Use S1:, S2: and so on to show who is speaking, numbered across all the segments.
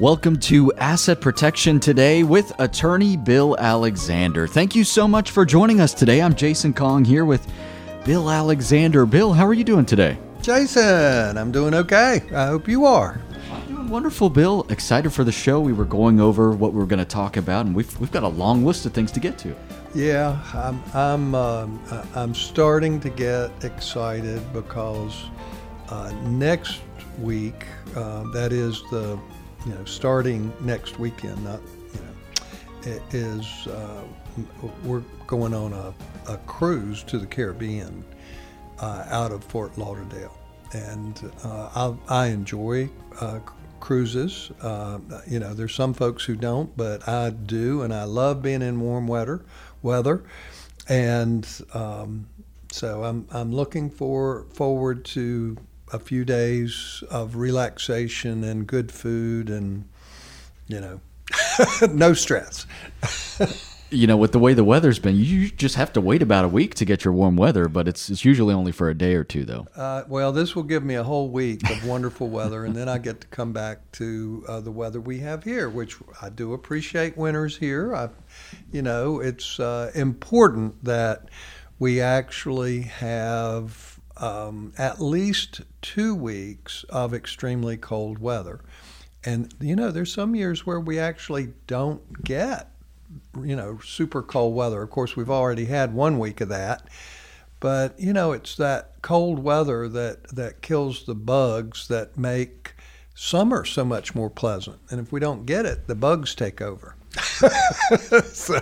S1: Welcome to Asset Protection Today with attorney Bill Alexander. Thank you so much for joining us today. I'm Jason Kong here with Bill Alexander. Bill, how are you doing today?
S2: Jason, I'm doing okay. I hope you are.
S1: Doing wonderful, Bill. Excited for the show. We were going over what we were going to talk about, and we've, we've got a long list of things to get to.
S2: Yeah, I'm I'm um, I'm starting to get excited because uh, next week, uh, that is the you know starting next weekend, not you know, is uh, we're going on a, a cruise to the Caribbean uh, out of Fort Lauderdale, and uh, I, I enjoy uh, cruises. Uh, you know, there's some folks who don't, but I do, and I love being in warm weather. Weather, and um, so I'm I'm looking for forward to a few days of relaxation and good food, and you know, no stress.
S1: you know, with the way the weather's been, you just have to wait about a week to get your warm weather, but it's it's usually only for a day or two, though.
S2: Uh, well, this will give me a whole week of wonderful weather, and then I get to come back to uh, the weather we have here, which I do appreciate winters here. I, you know, it's uh, important that we actually have um, at least two weeks of extremely cold weather. And, you know, there's some years where we actually don't get you know, super cold weather. Of course, we've already had one week of that. But, you know, it's that cold weather that, that kills the bugs that make summer so much more pleasant. And if we don't get it, the bugs take over.
S1: so.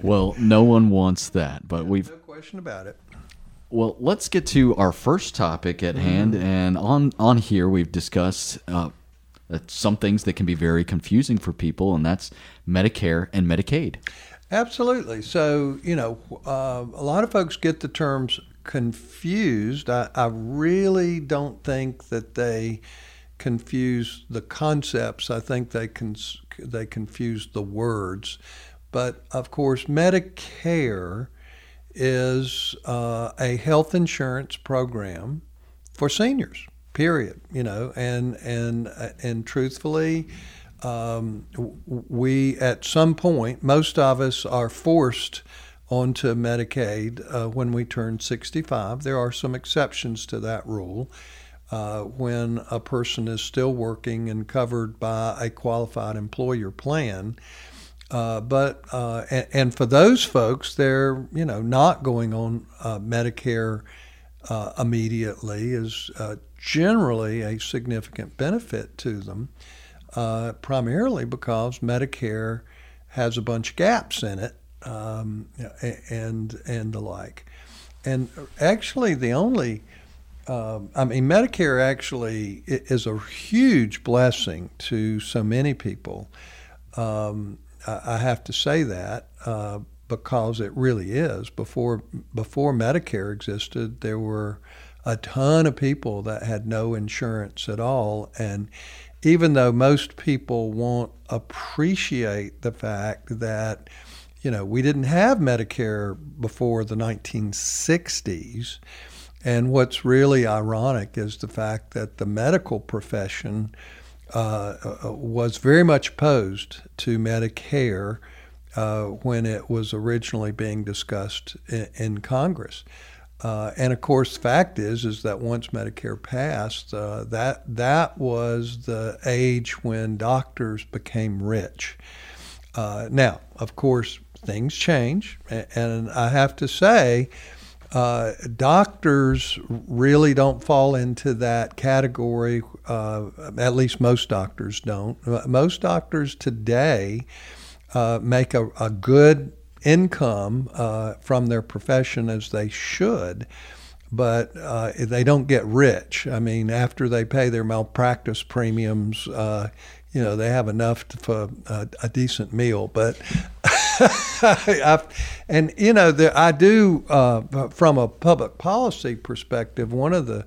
S1: Well, no one wants that, but we've.
S2: No question about it.
S1: Well, let's get to our first topic at mm-hmm. hand. And on, on here, we've discussed uh, some things that can be very confusing for people, and that's Medicare and Medicaid.
S2: Absolutely. So, you know, uh, a lot of folks get the terms confused. I, I really don't think that they confuse the concepts. I think they they confuse the words. But of course, Medicare is uh, a health insurance program for seniors period. You know, and and and truthfully, um, we at some point, most of us are forced onto Medicaid uh, when we turn 65. There are some exceptions to that rule. Uh, when a person is still working and covered by a qualified employer plan. Uh, but uh, and, and, for those folks, they're you know not going on uh, Medicare uh, immediately is uh, generally a significant benefit to them, primarily because Medicare has a bunch of gaps in it um, and and the like. And actually, the only um, I mean, Medicare actually is a huge blessing to so many people. Um, I have to say that uh, because it really is. Before before Medicare existed, there were a ton of people that had no insurance at all. And even though most people won't appreciate the fact that, you know, we didn't have Medicare before the 1960s. And what's really ironic is the fact that the medical profession uh, uh was very much opposed to Medicare uh, when it was originally being discussed in, in Congress. Uh, and of course, the fact is is that once Medicare passed, uh, that that was the age when doctors became rich. Uh, now, of course, things change, and I have to say, uh, doctors really don't fall into that category. Uh, at least most doctors don't. Most doctors today uh, make a, a good income uh, from their profession as they should, but uh, they don't get rich. I mean, after they pay their malpractice premiums, uh, you know, they have enough for a, a decent meal. But and you know, I do uh, from a public policy perspective. One of the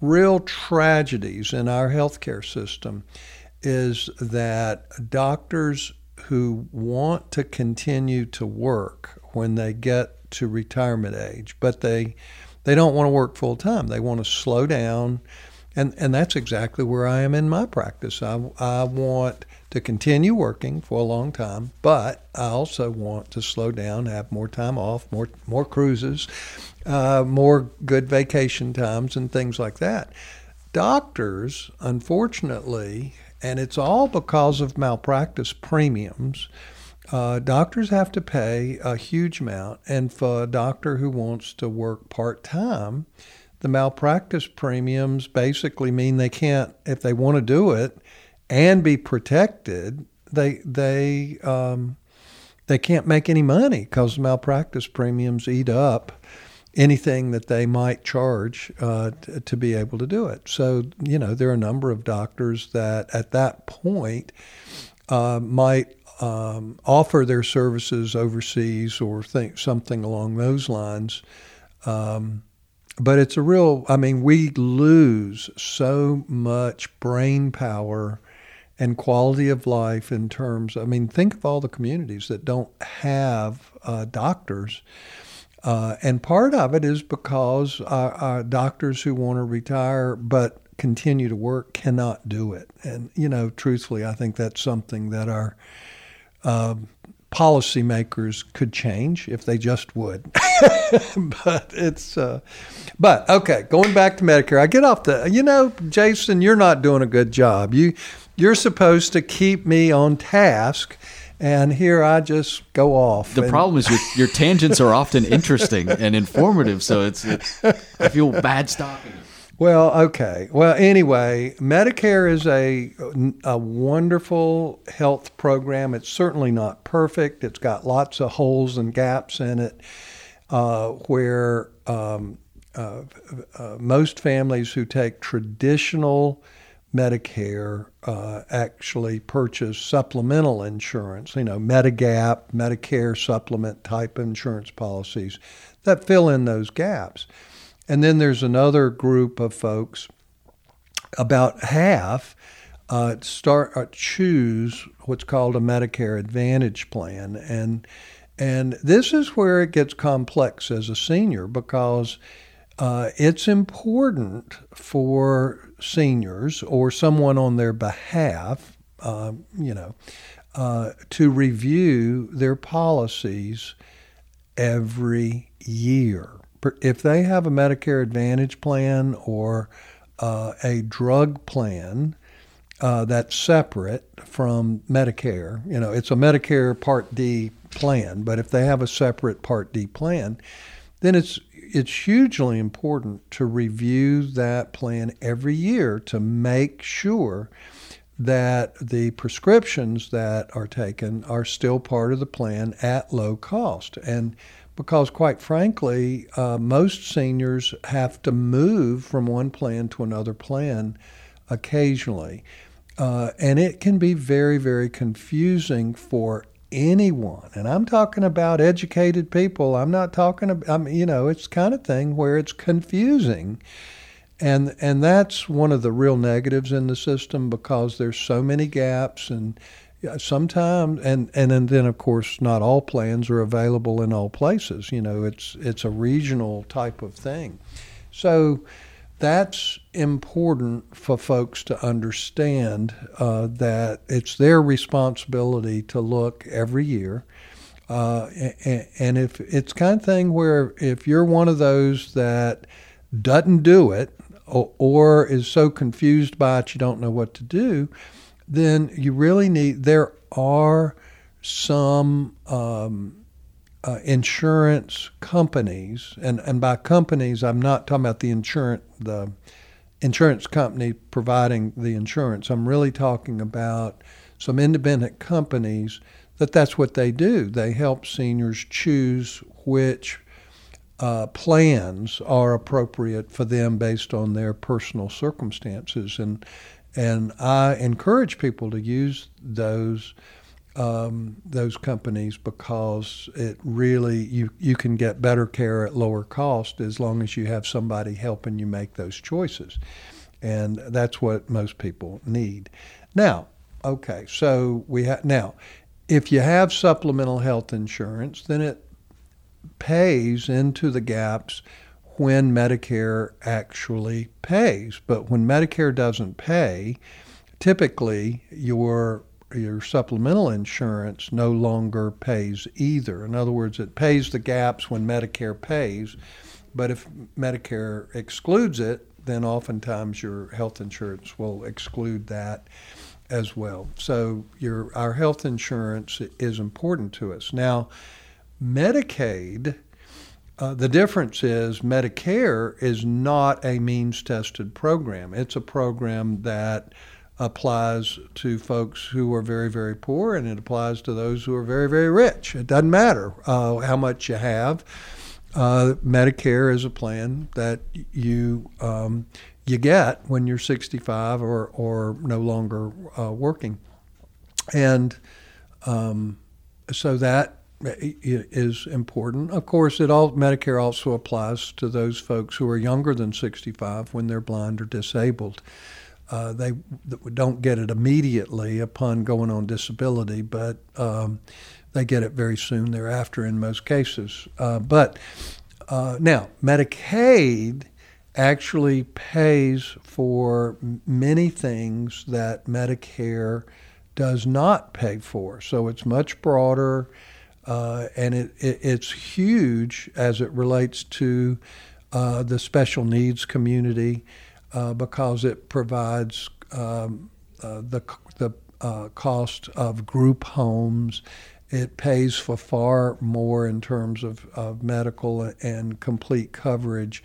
S2: real tragedies in our healthcare system is that doctors who want to continue to work when they get to retirement age, but they they don't want to work full time. They want to slow down And, and that's exactly where I am in my practice. I, I want to continue working for a long time, but I also want to slow down, have more time off, more, more cruises, uh, more good vacation times, and things like that. Doctors, unfortunately, and it's all because of malpractice premiums. Uh, doctors have to pay a huge amount, and for a doctor who wants to work part time, the malpractice premiums basically mean they can't, if they want to do it and be protected, they they um, they can't make any money because malpractice premiums eat up anything that they might charge uh, t- to be able to do it. So, you know, there are a number of doctors that at that point uh, might um, offer their services overseas or think something along those lines. Um, but it's a real, I mean, we lose so much brain power and quality of life in terms, I mean, think of all the communities that don't have uh, doctors uh, and part of it is because our, our doctors who want to retire but continue to work cannot do it. And, you know, truthfully, I think that's something that our uh, policymakers could change if they just would. but it's, uh, but okay, going back to Medicare, I get off the, you know, Jason, you're not doing a good job. You, you're supposed to keep me on task and here I just go off.
S1: The problem is your, your tangents are often interesting and informative, so it's, it's I feel bad stopping.
S2: Well, okay. Well, anyway, Medicare is a a wonderful health program. It's certainly not perfect. It's got lots of holes and gaps in it, uh, where um, uh, uh, most families who take traditional Medicare uh, actually purchase supplemental insurance, you know, Medigap, Medicare supplement type insurance policies that fill in those gaps. And then there's another group of folks, about half, uh, start uh, choose what's called a Medicare Advantage plan, and and this is where it gets complex as a senior because uh, it's important for seniors or someone on their behalf, uh, you know, uh, to review their policies every year. If they have a Medicare Advantage plan or uh, a drug plan uh, that's separate from Medicare, you know, it's a Medicare Part D plan, but if they have a separate Part D plan, then it's it's hugely important to review that plan every year to make sure that the prescriptions that are taken are still part of the plan at low cost. And because, quite frankly, uh, most seniors have to move from one plan to another plan occasionally. Uh, and it can be very, very confusing for anyone, and I'm talking about educated people. I'm not talking about, I'm, you know, it's kind of thing where it's confusing. And, and that's one of the real negatives in the system because there's so many gaps and sometimes and, and and then of course not all plans are available in all places you know it's it's a regional type of thing so that's important for folks to understand uh, that it's their responsibility to look every year. Uh, and, if it's kind of thing where if you're one of those that doesn't do it or, or is so confused by it you don't know what to do, then you really need, there are some um, uh, insurance companies, and, and by companies, I'm not talking about the insurance the insurance company providing the insurance. I'm really talking about some independent companies that that's what they do. They help seniors choose which uh, plans are appropriate for them based on their personal circumstances, and and I encourage people to use those um, those companies because it really you you can get better care at lower cost as long as you have somebody helping you make those choices, and that's what most people need. Now, okay, so we have now, if you have supplemental health insurance, then it pays into the gaps when Medicare actually pays. But when Medicare doesn't pay, typically your your supplemental insurance no longer pays either. In other words, it pays the gaps when Medicare pays, but if Medicare excludes it, then oftentimes your health insurance will exclude that as well. So your our health insurance is important to us. Now, Medicaid, uh, the difference is Medicare is not a means tested program. It's a program that applies to folks who are very, very poor, and it applies to those who are very, very rich. It doesn't matter uh, how much you have. Uh, Medicare is a plan that you um, you get when you're 65 or or no longer uh, working, and um, so that is important. Of course, it all Medicare also applies to those folks who are younger than 65 when they're blind or disabled. Uh, they don't get it immediately upon going on disability, but um, they get it very soon thereafter in most cases. Uh, but uh, now, Medicaid actually pays for many things that Medicare does not pay for. So it's much broader uh, and it, it, it's huge as it relates to uh, the special needs community uh, because it provides um, uh, the, the uh, cost of group homes. It pays for far more in terms of, of medical and complete coverage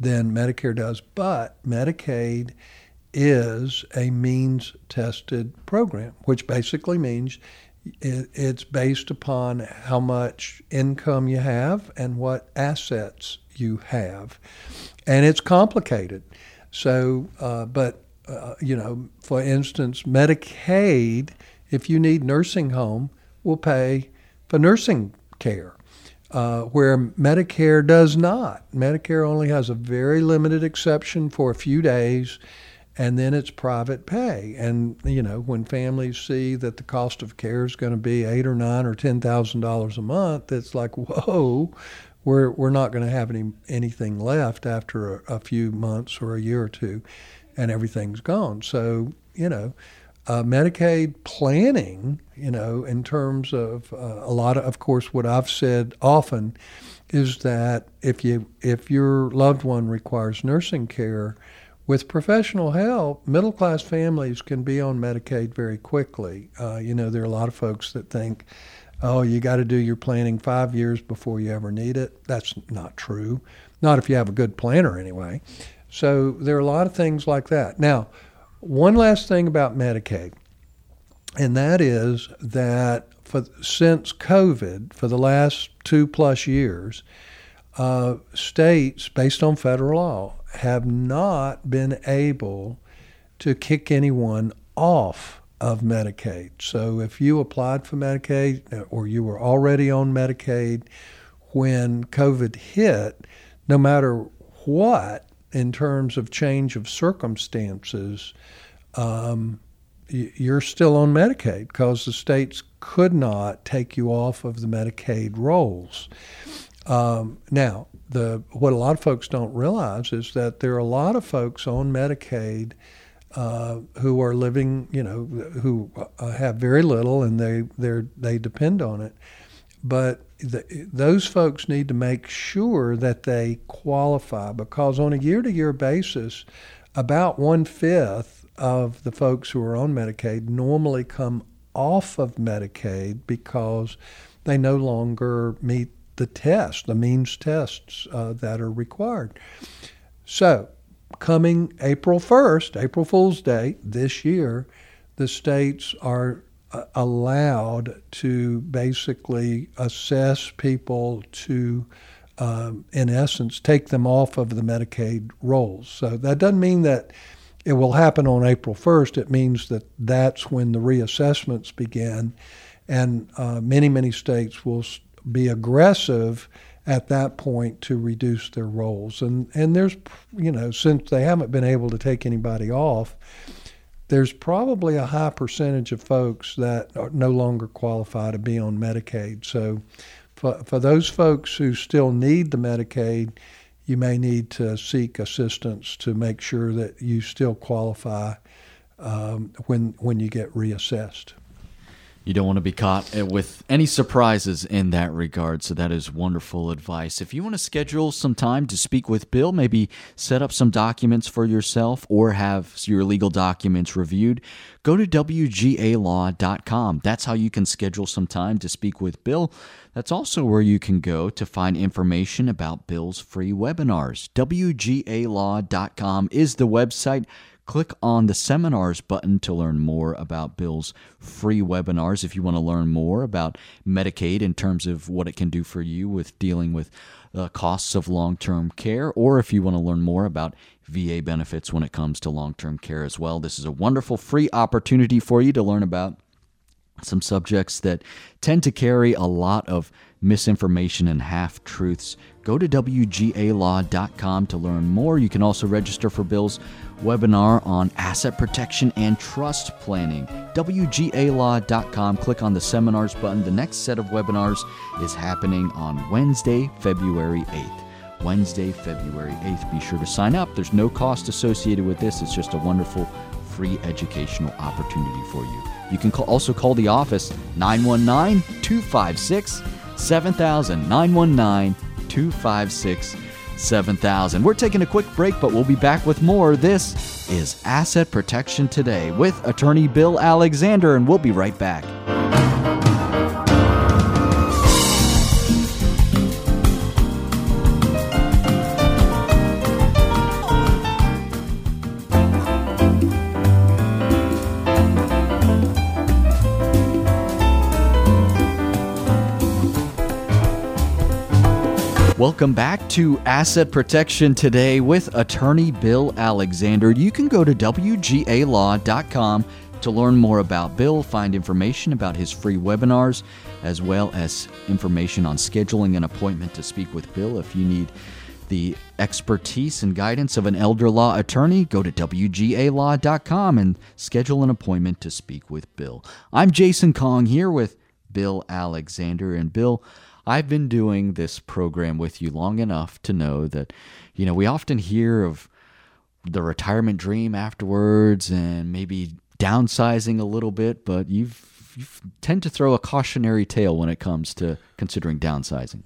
S2: than Medicare does. But Medicaid is a means tested program, which basically means it's based upon how much income you have and what assets you have. And it's complicated. So, uh, but, uh, you know, for instance, Medicaid, if you need nursing home, will pay for nursing care. Uh, where Medicare does not. Medicare only has a very limited exception for a few days, and then it's private pay. And you know, when families see that the cost of care is going to be eight or nine or ten thousand dollars a month, it's like, whoa, we're we're not going to have any anything left after a, a, few months or a year or two, and everything's gone. So you know, uh, Medicaid planning, you know, in terms of uh, a lot of, of course, what I've said often is that if you if your loved one requires nursing care, with professional help, middle class families can be on Medicaid very quickly. Uh, you know, there are a lot of folks that think oh, you got to do your planning five years before you ever need it. That's not true. Not if you have a good planner, anyway. So there are a lot of things like that. Now, one last thing about Medicaid, and that is that for since COVID, for the last two plus years, uh, states, based on federal law, have not been able to kick anyone off of Medicaid. So if you applied for Medicaid uh, or you were already on Medicaid when COVID hit, no matter what in terms of change of circumstances, um, you're still on Medicaid because the states could not take you off of the Medicaid rolls. Um, now, the what a lot of folks don't realize is that there are a lot of folks on Medicaid uh, who are living, you know, who uh, have very little and they they they depend on it. But the, those folks need to make sure that they qualify because on a year-to-year basis, about one fifth of the folks who are on Medicaid normally come off of Medicaid because they no longer meet the tests, the means tests uh, that are required. So coming April 1st, April Fool's Day this year, the states are uh, allowed to basically assess people to, um, in essence, take them off of the Medicaid rolls. So that doesn't mean that it will happen on April 1st. It means that that's when the reassessments begin. And uh, many, many states will be aggressive at that point to reduce their rolls. And and there's you know since they haven't been able to take anybody off, there's probably a high percentage of folks that are no longer qualify to be on Medicaid. So for for those folks who still need the Medicaid, you may need to seek assistance to make sure that you still qualify um, when when you get reassessed.
S1: You don't want to be caught uh, with any surprises in that regard. So, that is wonderful advice. If you want to schedule some time to speak with Bill, maybe set up some documents for yourself or have your legal documents reviewed, go to WGALaw.com. That's how you can schedule some time to speak with Bill. That's also where you can go to find information about Bill's free webinars. WGALaw.com is the website click on the seminars button to learn more about Bill's free webinars. If you want to learn more about Medicaid in terms of what it can do for you with dealing with uh, costs of long term care, or if you want to learn more about VA benefits when it comes to long term care as well, this is a wonderful free opportunity for you to learn about some subjects that tend to carry a lot of misinformation and half truths. Go to WGALaw.com to learn more. You can also register for Bill's webinar on asset protection and trust planning. WGALaw.com. Click on the seminars button. The next set of webinars is happening on Wednesday, February 8th. Wednesday, February 8th. Be sure to sign up. There's no cost associated with this, it's just a wonderful free educational opportunity for you. You can call, also call the office 919 256 7000. 919 256 7000. We're taking a quick break, but we'll be back with more. This is Asset Protection Today with attorney Bill Alexander, and we'll be right back. Welcome back to Asset Protection Today with attorney Bill Alexander. You can go to WGALaw.com to learn more about Bill, find information about his free webinars, as well as information on scheduling an appointment to speak with Bill. If you need the expertise and guidance of an elder law attorney, go to WGALaw.com and schedule an appointment to speak with Bill. I'm Jason Kong here with Bill Alexander. And Bill, I've been doing this program with you long enough to know that, you know, we often hear of the retirement dream afterwards and maybe downsizing a little bit, but you've, you tend to throw a cautionary tale when it comes to considering downsizing.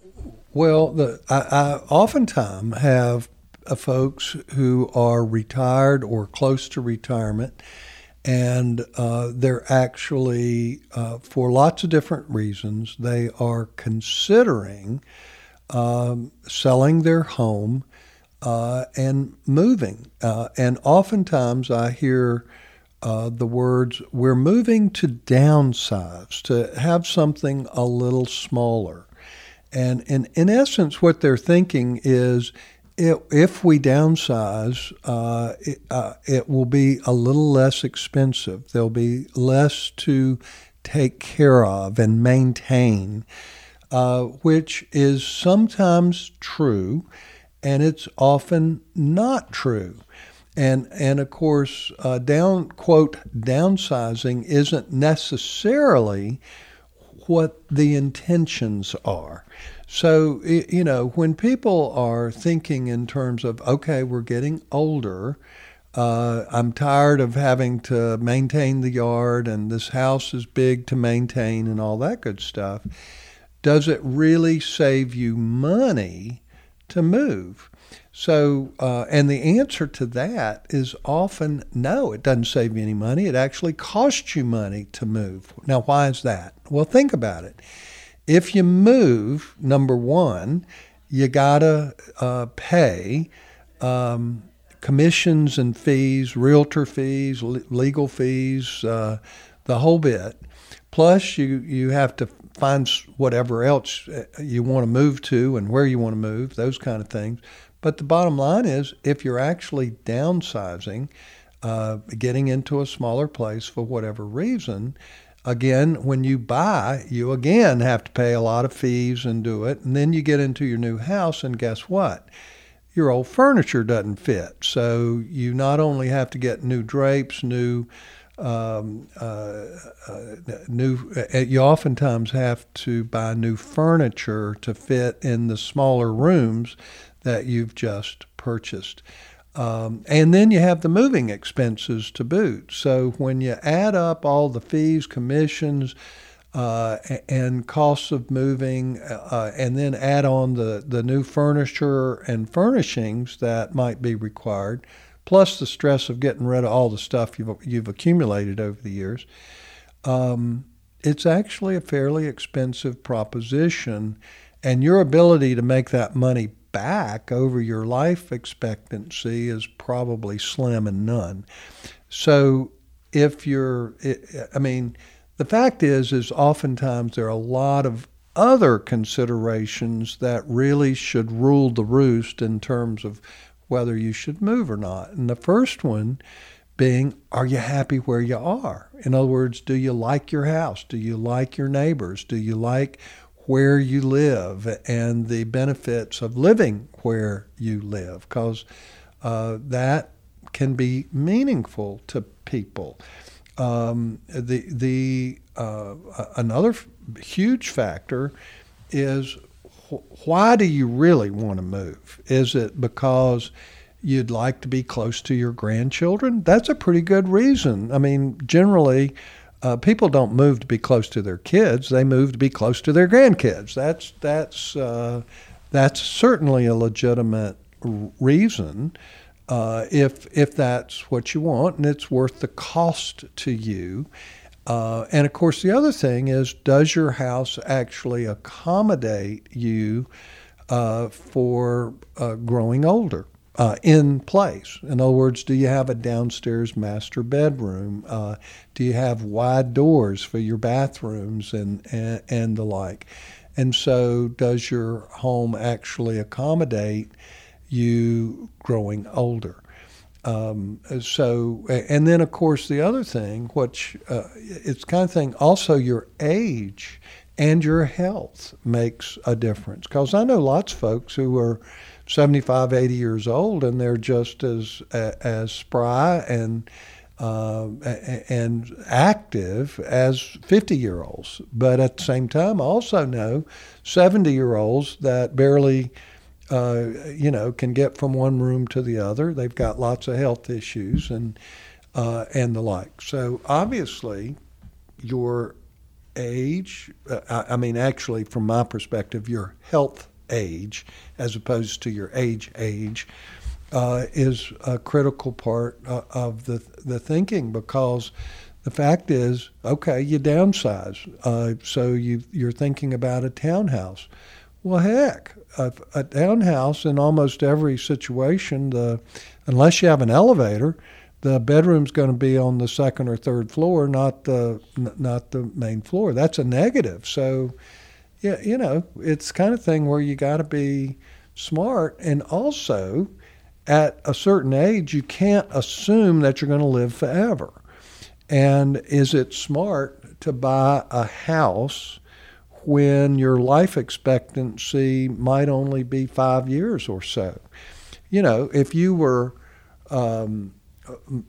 S2: Well, the, I, I oftentimes have folks who are retired or close to retirement and uh, they're actually, uh, for lots of different reasons, they are considering um, selling their home uh, and moving. Uh, and oftentimes I hear uh, the words, we're moving to downsize, to have something a little smaller. And in, in essence, what they're thinking is if we downsize, uh, it, uh, it, will be a little less expensive. There'll be less to take care of and maintain, uh, which is sometimes true, and it's often not true. And, and of course, uh, down quote downsizing isn't necessarily what the intentions are. So, you know, when people are thinking in terms of, okay, we're getting older, uh, I'm tired of having to maintain the yard, and this house is big to maintain, and all that good stuff, does it really save you money to move? So, uh, and the answer to that is often no, it doesn't save you any money. It actually costs you money to move. Now, why is that? Well, think about it if you move, number one, you gotta uh, pay um, commissions and fees, realtor fees, legal fees, uh, the whole bit. Plus, you you have to find whatever else uh, you want to move to and where you want to move, those kind of things. But the bottom line is, if you're actually downsizing, uh, getting into a smaller place for whatever reason, again, when you buy, you again have to pay a lot of fees and do it. And then you get into your new house, and guess what? Your old furniture doesn't fit. So you not only have to get new drapes, new um, uh, uh, new. Uh, you oftentimes have to buy new furniture to fit in the smaller rooms that you've just purchased. Um, and then you have the moving expenses to boot. So when you add up all the fees, commissions, uh, and costs of moving, uh, and then add on the, the new furniture and furnishings that might be required, plus the stress of getting rid of all the stuff you've, you've accumulated over the years, um, it's actually a fairly expensive proposition. And your ability to make that money back over your life expectancy is probably slim and none. So if you're, I mean, the fact is, is oftentimes there are a lot of other considerations that really should rule the roost in terms of whether you should move or not. And the first one being, are you happy where you are? In other words, do you like your house? Do you like your neighbors? Do you like where you live and the benefits of living where you live? Because uh, that can be meaningful to people. Um, the the uh, another f- huge factor is wh- why do you really want to move? Is it because you'd like to be close to your grandchildren? That's a pretty good reason. I mean, generally, uh, people don't move to be close to their kids; they move to be close to their grandkids. That's that's uh, that's certainly a legitimate reason uh, if if that's what you want and it's worth the cost to you. Uh, and of course, the other thing is, does your house actually accommodate you uh, for uh, growing older? Uh, in place. In other words, do you have a downstairs master bedroom? Uh, do you have wide doors for your bathrooms and, and, and the like? And so, does your home actually accommodate you growing older. Um, so, and then of course the other thing, which uh, it's kind of thing, also your age and your health makes a difference. Because I know lots of folks who are 75, 80 years old and they're just as as spry and uh, and active as 50 year olds. But at the same time, I also know 70 year olds that barely uh, you know, can get from one room to the other. They've got lots of health issues and uh, and the like. So obviously, your age, uh, I mean, actually, from my perspective, your health age, as opposed to your age age, uh, is a critical part uh, of the the thinking because. The fact is, okay, you downsize, uh, so you you're thinking about a townhouse. Well, heck, a, a townhouse in almost every situation, the unless you have an elevator, the bedroom's going to be on the second or third floor, not the not the main floor. That's a negative. So, yeah, you know, it's kind of thing where you got to be smart, and also at a certain age, you can't assume that you're going to live forever. And is it smart to buy a house? when your life expectancy might only be five years or so. You know, if you were um,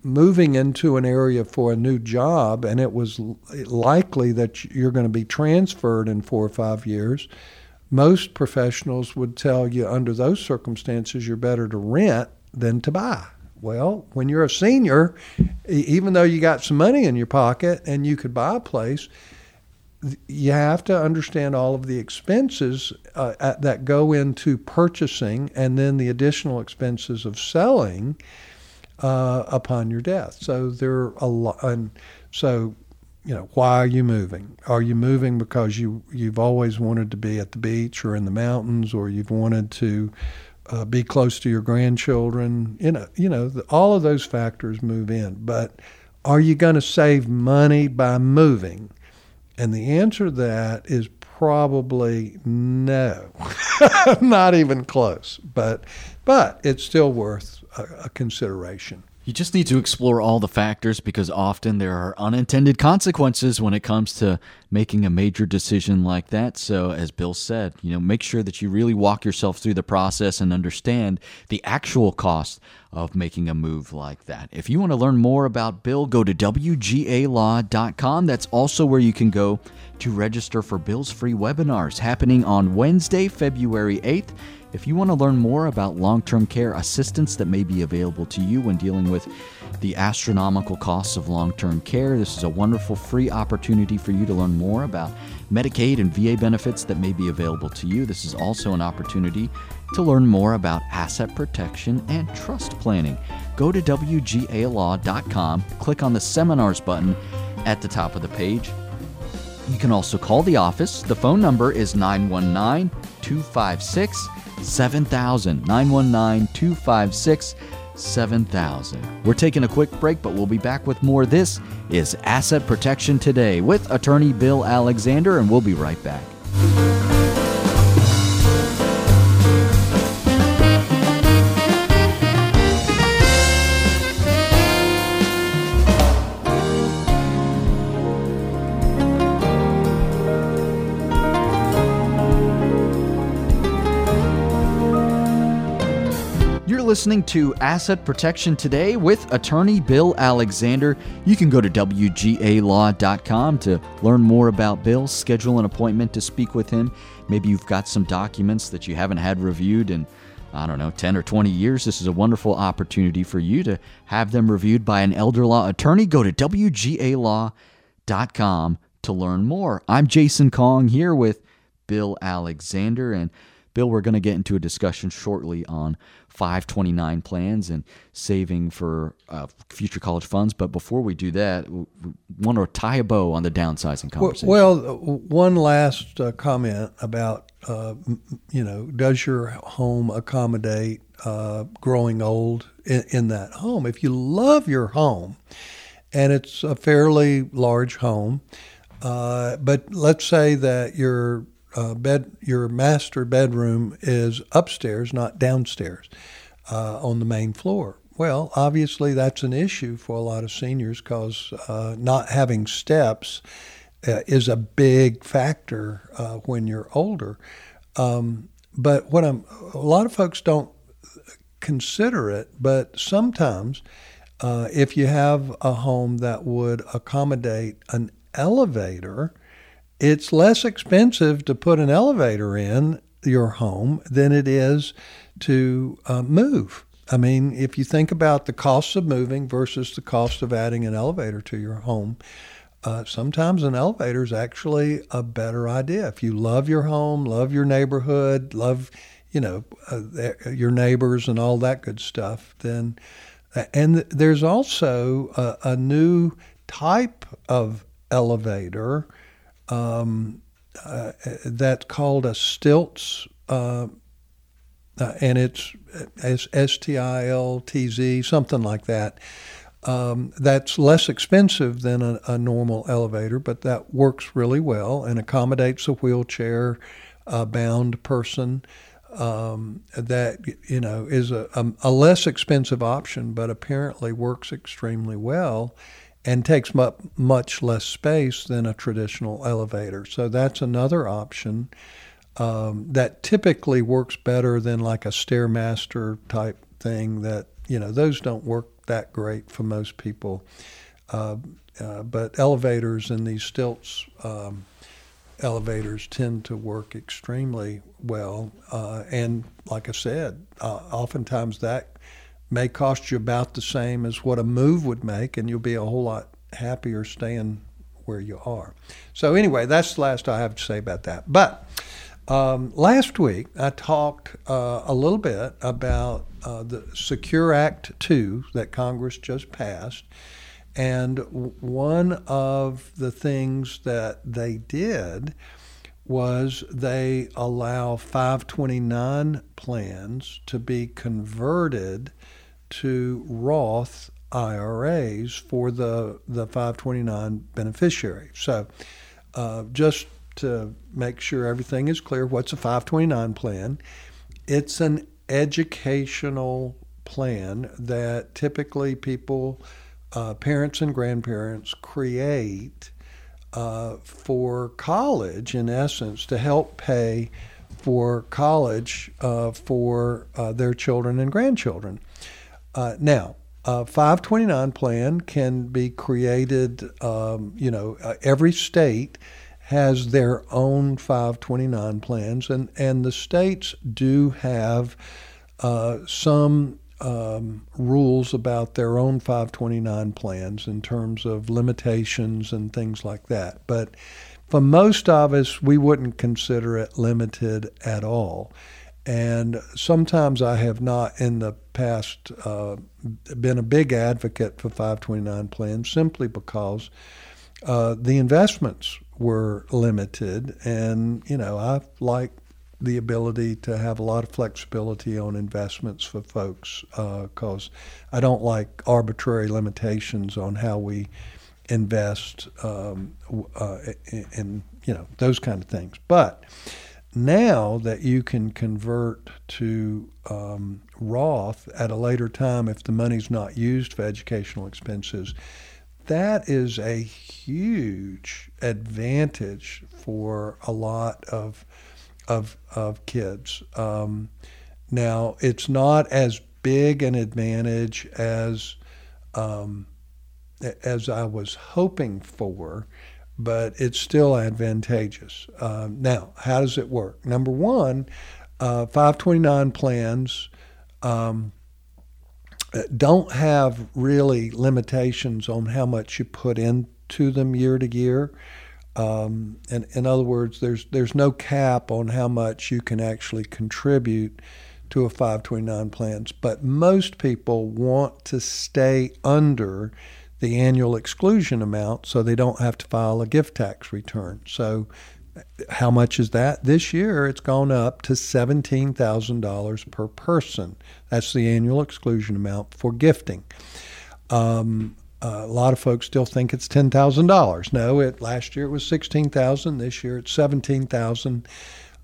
S2: moving into an area for a new job and it was likely that you're going to be transferred in four or five years, most professionals would tell you under those circumstances you're better to rent than to buy. Well, when you're a senior, even though you got some money in your pocket and you could buy a place, you have to understand all of the expenses uh, that go into purchasing and then the additional expenses of selling uh, upon your death. So there are a lot. And so, you know, why are you moving? Are you moving because you you've always wanted to be at the beach or in the mountains, or you've wanted to uh, be close to your grandchildren? You know, you know, the, all of those factors move in. But are you going to save money by moving? And the answer to that is probably no, not even close. But but it's still worth a, a consideration.
S1: You just need to explore all the factors because often there are unintended consequences when it comes to making a major decision like that. So, as Bill said, you know, make sure that you really walk yourself through the process and understand the actual cost of making a move like that. If you want to learn more about Bill, go to WGALaw.com. That's also where you can go to register for Bill's free webinars happening on Wednesday, February 8th If you want to learn more about long term care assistance that may be available to you when dealing with the astronomical costs of long term care, this is a wonderful free opportunity for you to learn more about Medicaid and VA benefits that may be available to you. This is also an opportunity to learn more about asset protection and trust planning. Go to WGALaw.com, click on the seminars button at the top of the page. You can also call the office. The phone number is 919 256 7000. 919 256 7000. We're taking a quick break, but we'll be back with more. This is Asset Protection Today with attorney Bill Alexander, and we'll be right back. Listening to Asset Protection Today with attorney Bill Alexander. You can go to WGALaw.com to learn more about Bill, schedule an appointment to speak with him. Maybe you've got some documents that you haven't had reviewed in, I don't know, 10 or 20 years. This is a wonderful opportunity for you to have them reviewed by an elder law attorney. Go to WGALaw.com to learn more. I'm Jason Kong here with Bill Alexander. And Bill, we're going to get into a discussion shortly on 529 plans and saving for uh, future college funds. But before we do that, we want to tie a bow on the downsizing conversation.
S2: Well, uh, one last uh, comment about, uh, you know, does your home accommodate uh, growing old in, in that home? If you love your home, and it's a fairly large home, uh, but let's say that your uh, bed, your master bedroom is upstairs, not downstairs, uh, on the main floor. Well, obviously that's an issue for a lot of seniors because uh, not having steps uh, is a big factor uh, when you're older. Um, but what I'm, a lot of folks don't consider it, but sometimes uh, if you have a home that would accommodate an elevator, it's less expensive to put an elevator in your home than it is to uh, move. I mean, if you think about the cost of moving versus the cost of adding an elevator to your home, uh, sometimes an elevator is actually a better idea. If you love your home, love your neighborhood, love, you know, uh, your neighbors and all that good stuff, then, uh, and there's also a, a new type of elevator um, uh, that's called a Stiltz, uh, uh, and it's S T I L T Z, something like that. Um, that's less expensive than a, a, normal elevator, but that works really well and accommodates a wheelchair bound person. Um, that you know is a, a, a, less expensive option, but apparently works extremely well and takes much less space than a traditional elevator. So that's another option um, that typically works better than like a stairmaster type thing. That you know those don't work that great for most people. Uh, uh, but elevators and these Stiltz um, elevators tend to work extremely well. Uh, and like I said, uh, oftentimes that may cost you about the same as what a move would make, and you'll be a whole lot happier staying where you are. So, anyway, that's the last I have to say about that. But um, last week, I talked uh, a little bit about uh, the Secure Act 2 that Congress just passed. And one of the things that they did was they allow 529 plans to be converted to Roth IRAs for the, the 529 beneficiary. So, uh, just to make sure everything is clear, what's a 529 plan? It's an educational plan that typically people, uh, parents and grandparents, create uh, for college, in essence, to help pay for college uh, for uh, their children and grandchildren. Uh, now, a 529 plan can be created, um, you know, uh, every state has their own 529 plans, and, and the states do have uh, some um, rules about their own 529 plans in terms of limitations and things like that. But for most of us, we wouldn't consider it limited at all. And sometimes I have not in the past uh, been a big advocate for 529 plans simply because uh, the investments were limited. And, you know, I like the ability to have a lot of flexibility on investments for folks because uh, I don't like arbitrary limitations on how we invest um, uh, in, you know those kind of things. But now that you can convert to um, Roth at a later time if the money's not used for educational expenses, that is a huge advantage for a lot of of of kids. Um, now, it's not as big an advantage as um, as I was hoping for, but it's still advantageous. Uh, now, how does it work? Number one, uh, 529 plans um, don't have really limitations on how much you put into them year to year. Um, and in other words, there's there's no cap on how much you can actually contribute to a 529 plans, but most people want to stay under the annual exclusion amount so they don't have to file a gift tax return. So how much is that? This year it's gone up to $17,000 per person. That's the annual exclusion amount for gifting. Um, uh, a lot of folks still think it's ten thousand dollars. No, it last year it was sixteen thousand. This year it's seventeen thousand.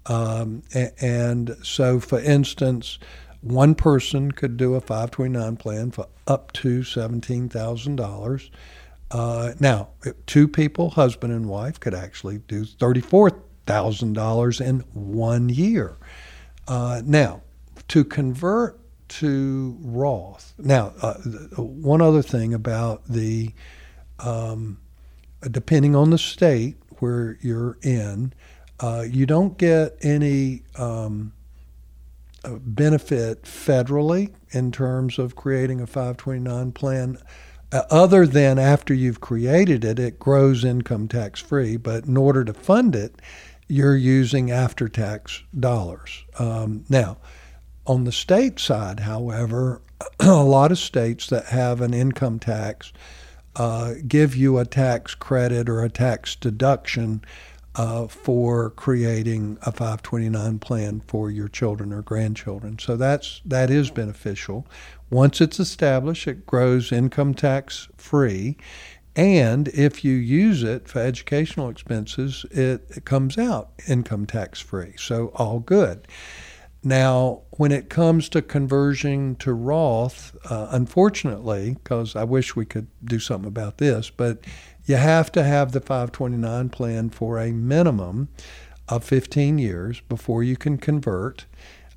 S2: Um, and so, for instance, one person could do a 529 plan for up to seventeen thousand uh, dollars. Now, two people, husband and wife, could actually do thirty-four thousand dollars in one year. Uh, now, to convert to Roth. Now, uh, one other thing about the, um, depending on the state where you're in, uh, you don't get any um, benefit federally in terms of creating a 529 plan. Uh, other than after you've created it, it grows income tax free. But in order to fund it, you're using after tax dollars. Um, now, on the state side, however, a lot of states that have an income tax uh, give you a tax credit or a tax deduction uh, for creating a 529 plan for your children or grandchildren. So that's that is beneficial. Once it's established, it grows income tax free. And if you use it for educational expenses, it, it comes out income tax free. So all good. Now, when it comes to conversion to Roth, uh, unfortunately, because I wish we could do something about this, but you have to have the 529 plan for a minimum of 15 years before you can convert.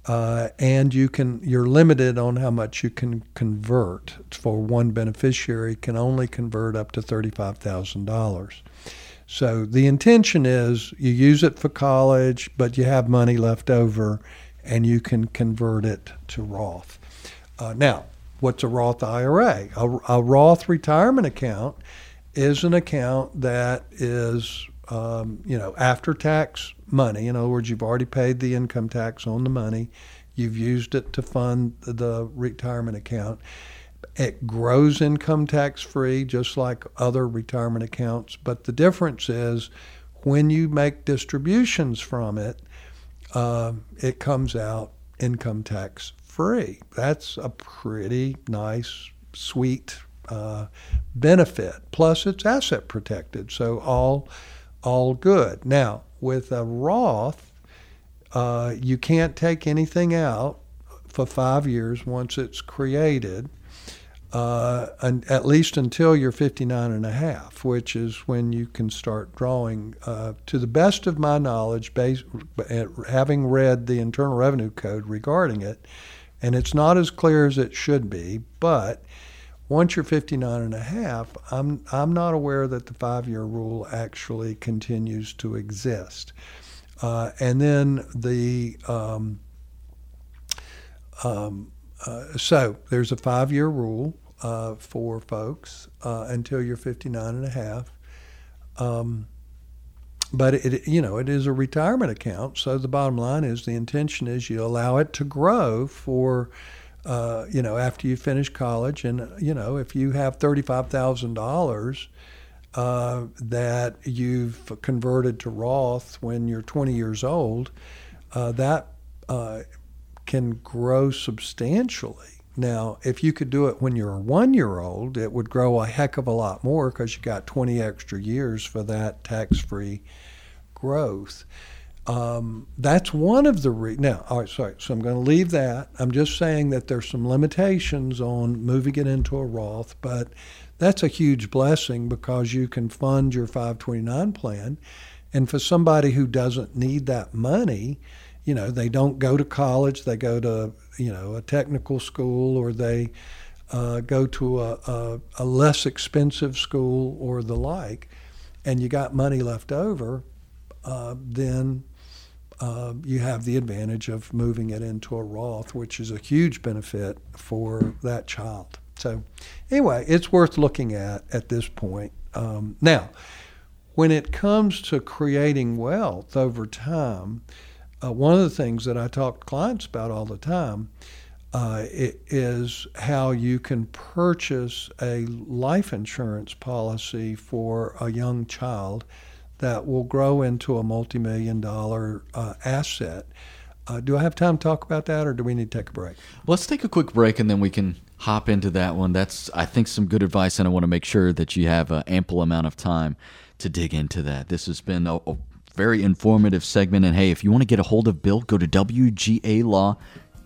S2: Uh, and you can you're limited on how much you can convert for one beneficiary can only convert up to $35,000. So the intention is you use it for college, but you have money left over and you can convert it to Roth. Uh, now, what's a Roth IRA? A, a, Roth retirement account is an account that is, um, you know, after tax money. In other words, you've already paid the income tax on the money, you've used it to fund the retirement account. It grows income tax free, just like other retirement accounts. But the difference is when you make distributions from it, uh, it comes out income tax free. That's a pretty nice, sweet uh, benefit. Plus, it's asset protected, so all all good. Now, with a Roth, uh, you can't take anything out for five years once it's created uh, at least until you're 59 and a half, which is when you can start drawing. Uh, to the best of my knowledge, based, having read the Internal Revenue Code regarding it, and it's not as clear as it should be, but Once you're 59 and a half, I'm, I'm not aware that the five year rule actually continues to exist. Uh, and then the, um, um, uh, so there's a five year rule uh, for folks uh, until you're 59 and a half. Um, but it, you know, it is a retirement account. So the bottom line is the intention is you allow it to grow for, uh, you know, after you finish college. And, you know, if you have $35,000 uh, that you've converted to Roth when you're 20 years old, uh, that uh, can grow substantially. Now, if you could do it when you're a one year old, it would grow a heck of a lot more because you got 20 extra years for that tax free growth. Um, that's one of the re- now. All right, sorry. So I'm going to leave that. I'm just saying that there's some limitations on moving it into a Roth, but that's a huge blessing because you can fund your 529 plan. And for somebody who doesn't need that money, you know, they don't go to college, they go to, you know, a technical school or they uh, go to a, a, a less expensive school or the like, and you got money left over, uh, then uh, you have the advantage of moving it into a Roth, which is a huge benefit for that child. So, anyway, it's worth looking at at this point. Um, now, when it comes to creating wealth over time, uh, one of the things that I talk to clients about all the time uh, is how you can purchase a life insurance policy for a young child that will grow into a multi-million dollar uh, asset. Uh, do I have time to talk about that, or do we need to take a break?
S1: Let's take a quick break, and then we can hop into that one. That's, I think, some good advice, and I want to make sure that you have an ample amount of time to dig into that. This has been a, a very informative segment. And hey, if you want to get a hold of Bill, go to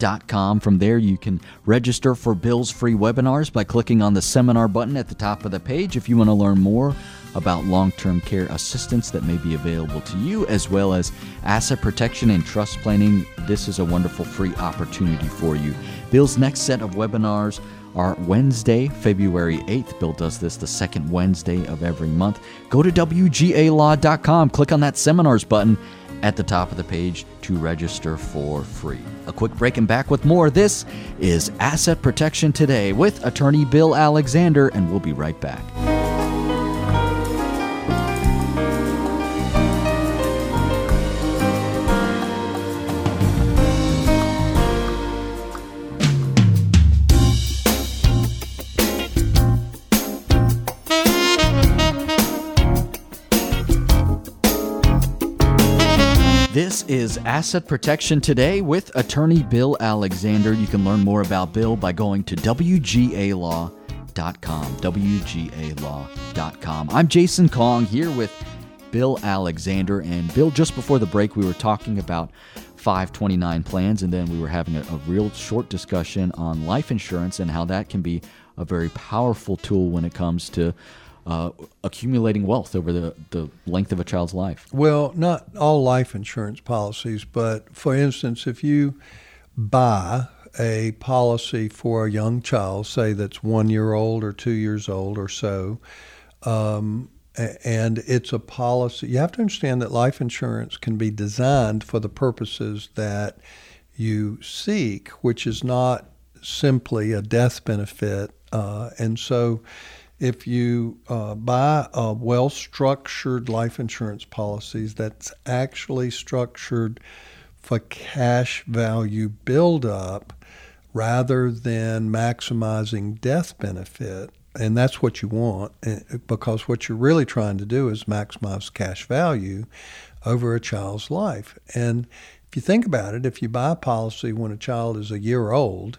S1: From there, you can register for Bill's free webinars by clicking on the seminar button at the top of the page. If you want to learn more about long term care assistance that may be available to you, as well as asset protection and trust planning, this is a wonderful free opportunity for you. Bill's next set of webinars are Wednesday, February 8th. Bill does this the second Wednesday of every month. Go to WGALaw.com, click on that seminars button at the top of the page to register for free. A quick break and back with more. This is Asset Protection Today with attorney Bill Alexander, and we'll be right back. Is Asset Protection Today with attorney Bill Alexander. You can learn more about Bill by going to WGALaw.com. WGALaw.com. I'm Jason Kong here with Bill Alexander. And Bill, just before the break, we were talking about 529 plans, and then we were having a, a real short discussion on life insurance and how that can be a very powerful tool when it comes to uh, accumulating wealth over the, the length of a child's life?
S2: Well, not all life insurance policies, but for instance, if you buy a policy for a young child, say that's one year old or two years old or so, um, and it's a policy, you have to understand that life insurance can be designed for the purposes that you seek, which is not simply a death benefit. Uh, and so, if you uh, buy a well structured life insurance policies that's actually structured for cash value buildup rather than maximizing death benefit, and that's what you want eh, because what you're really trying to do is maximize cash value over a child's life. And if you think about it, if you buy a policy when a child is a year old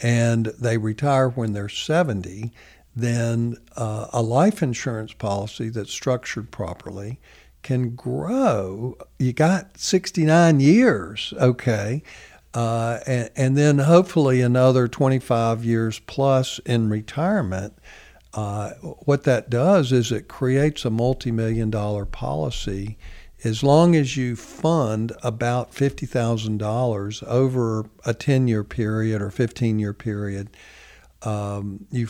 S2: and they retire when they're 70, then uh, a life insurance policy that's structured properly can grow. You got 69 years, okay, uh, and, and, then hopefully another 25 years plus in retirement. Uh, what that does is it creates a multi million dollar policy as long as you fund about $50,000 over a 10 year period or 15 year period. Um, you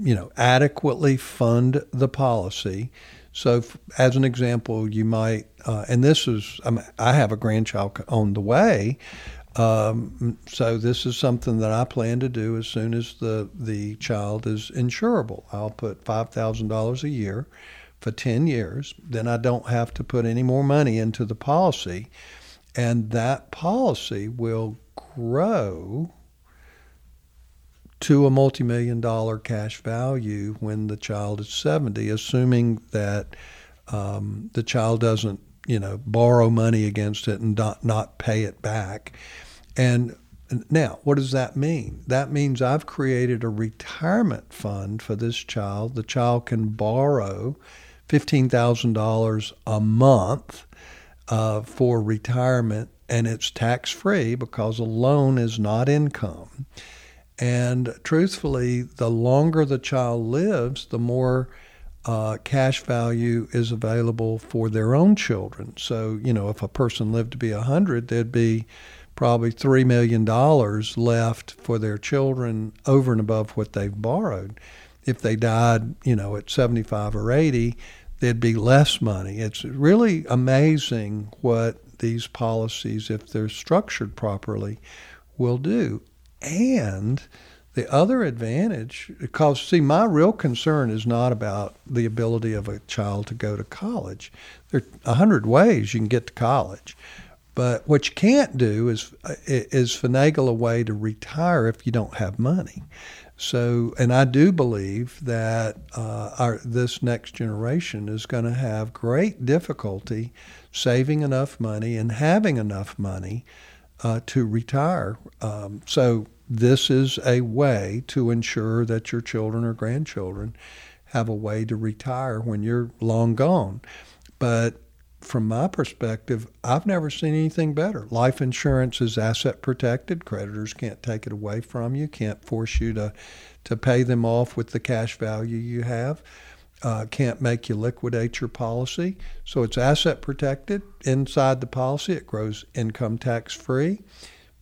S2: you know, adequately fund the policy. So, as an example, you might, uh, and this is, I, I have a grandchild on the way. Um, so this is something that I plan to do as soon as the the child is insurable. I'll put five thousand dollars a year for ten years. Then I don't have to put any more money into the policy, and that policy will grow to a multi-million dollar cash value when the child is 70 assuming that um, the child doesn't you know borrow money against it and not, not pay it back. And now what does that mean? That means i've created a retirement fund for this child. The child can borrow $15000 a month uh, for retirement and it's tax free because a loan is not income and truthfully, the longer the child lives, the more uh, cash value is available for their own children. So, you know, if a person lived to be 100, there'd be probably $3 million left for their children over and above what they've borrowed. If they died, you know, at 75 or 80, there'd be less money. It's really amazing what these policies, if they're structured properly, will do. And the other advantage, because see, my real concern is not about the ability of a child to go to college. There are a hundred ways you can get to college, but what you can't do is is finagle a way to retire if you don't have money. So, and I do believe that uh, our this next generation is going to have great difficulty saving enough money and having enough money uh, to retire. Um, so this is a way to ensure that your children or grandchildren have a way to retire when you're long gone. But from my perspective, I've never seen anything better. Life insurance is asset protected. Creditors can't take it away from you, can't force you to, to pay them off with the cash value you have uh, can't make you liquidate your policy. So it's asset protected. Inside the policy, it grows income tax free.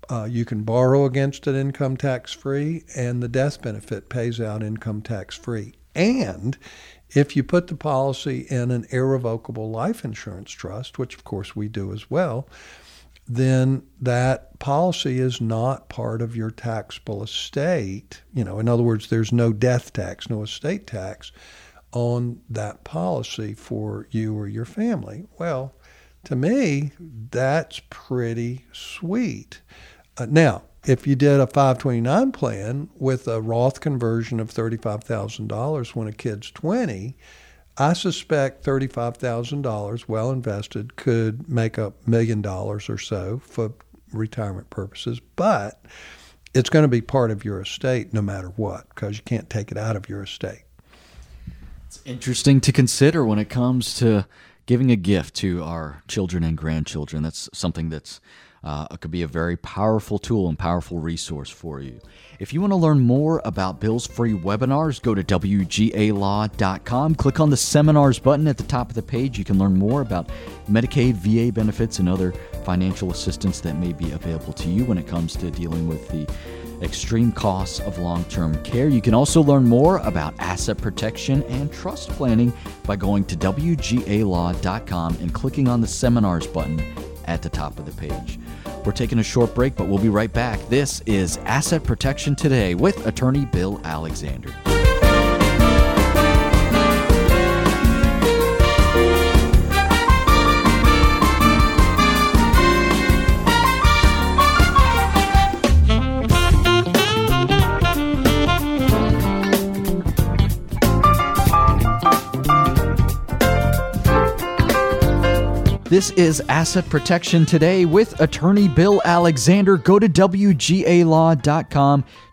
S2: Uh, you can borrow against it income tax free, and the death benefit pays out income tax free. And if you put the policy in an irrevocable life insurance trust, which of course we do as well, then that policy is not part of your taxable estate. You know, in other words, there's no death tax, no estate tax on that policy for you or your family. Well, to me, that's pretty sweet. Uh, now, if you did a 529 plan with a Roth conversion of $35,000 when a kid's 20, I suspect $35,000 well invested could make a million dollars or so for retirement purposes, but it's going to be part of your estate no matter what because you can't take it out of your estate.
S1: It's interesting to consider when it comes to giving a gift to our children and grandchildren. That's something that's uh, could be a very powerful tool and powerful resource for you. If you want to learn more about Bill's free webinars, go to WGALaw.com. Click on the seminars button at the top of the page. You can learn more about Medicaid, VA benefits, and other financial assistance that may be available to you when it comes to dealing with the extreme costs of long term care. You can also learn more about asset protection and trust planning by going to WGALaw.com and clicking on the seminars button at the top of the page. We're taking a short break, but we'll be right back. This is Asset Protection Today with attorney Bill Alexander. This is Asset Protection Today with attorney Bill Alexander. Go to WGALaw.com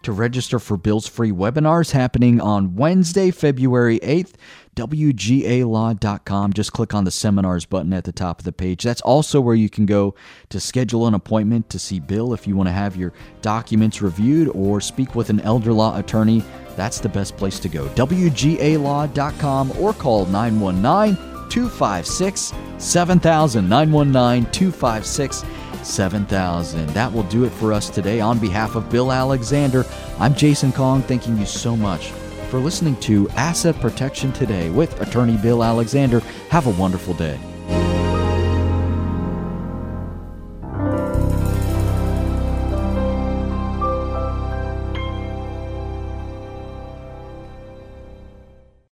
S1: to register for Bill's free webinars happening on Wednesday, February 8th. WGALaw.com. Just click on the seminars button at the top of the page. That's also where you can go to schedule an appointment to see Bill if you want to have your documents reviewed or speak with an elder law attorney. That's the best place to go. WGALaw.com or call 919 256 7000. 919 256 7000. That will do it for us today. On behalf of Bill Alexander, I'm Jason Kong, thanking you so much for listening to Asset Protection Today with attorney Bill Alexander. Have a wonderful day.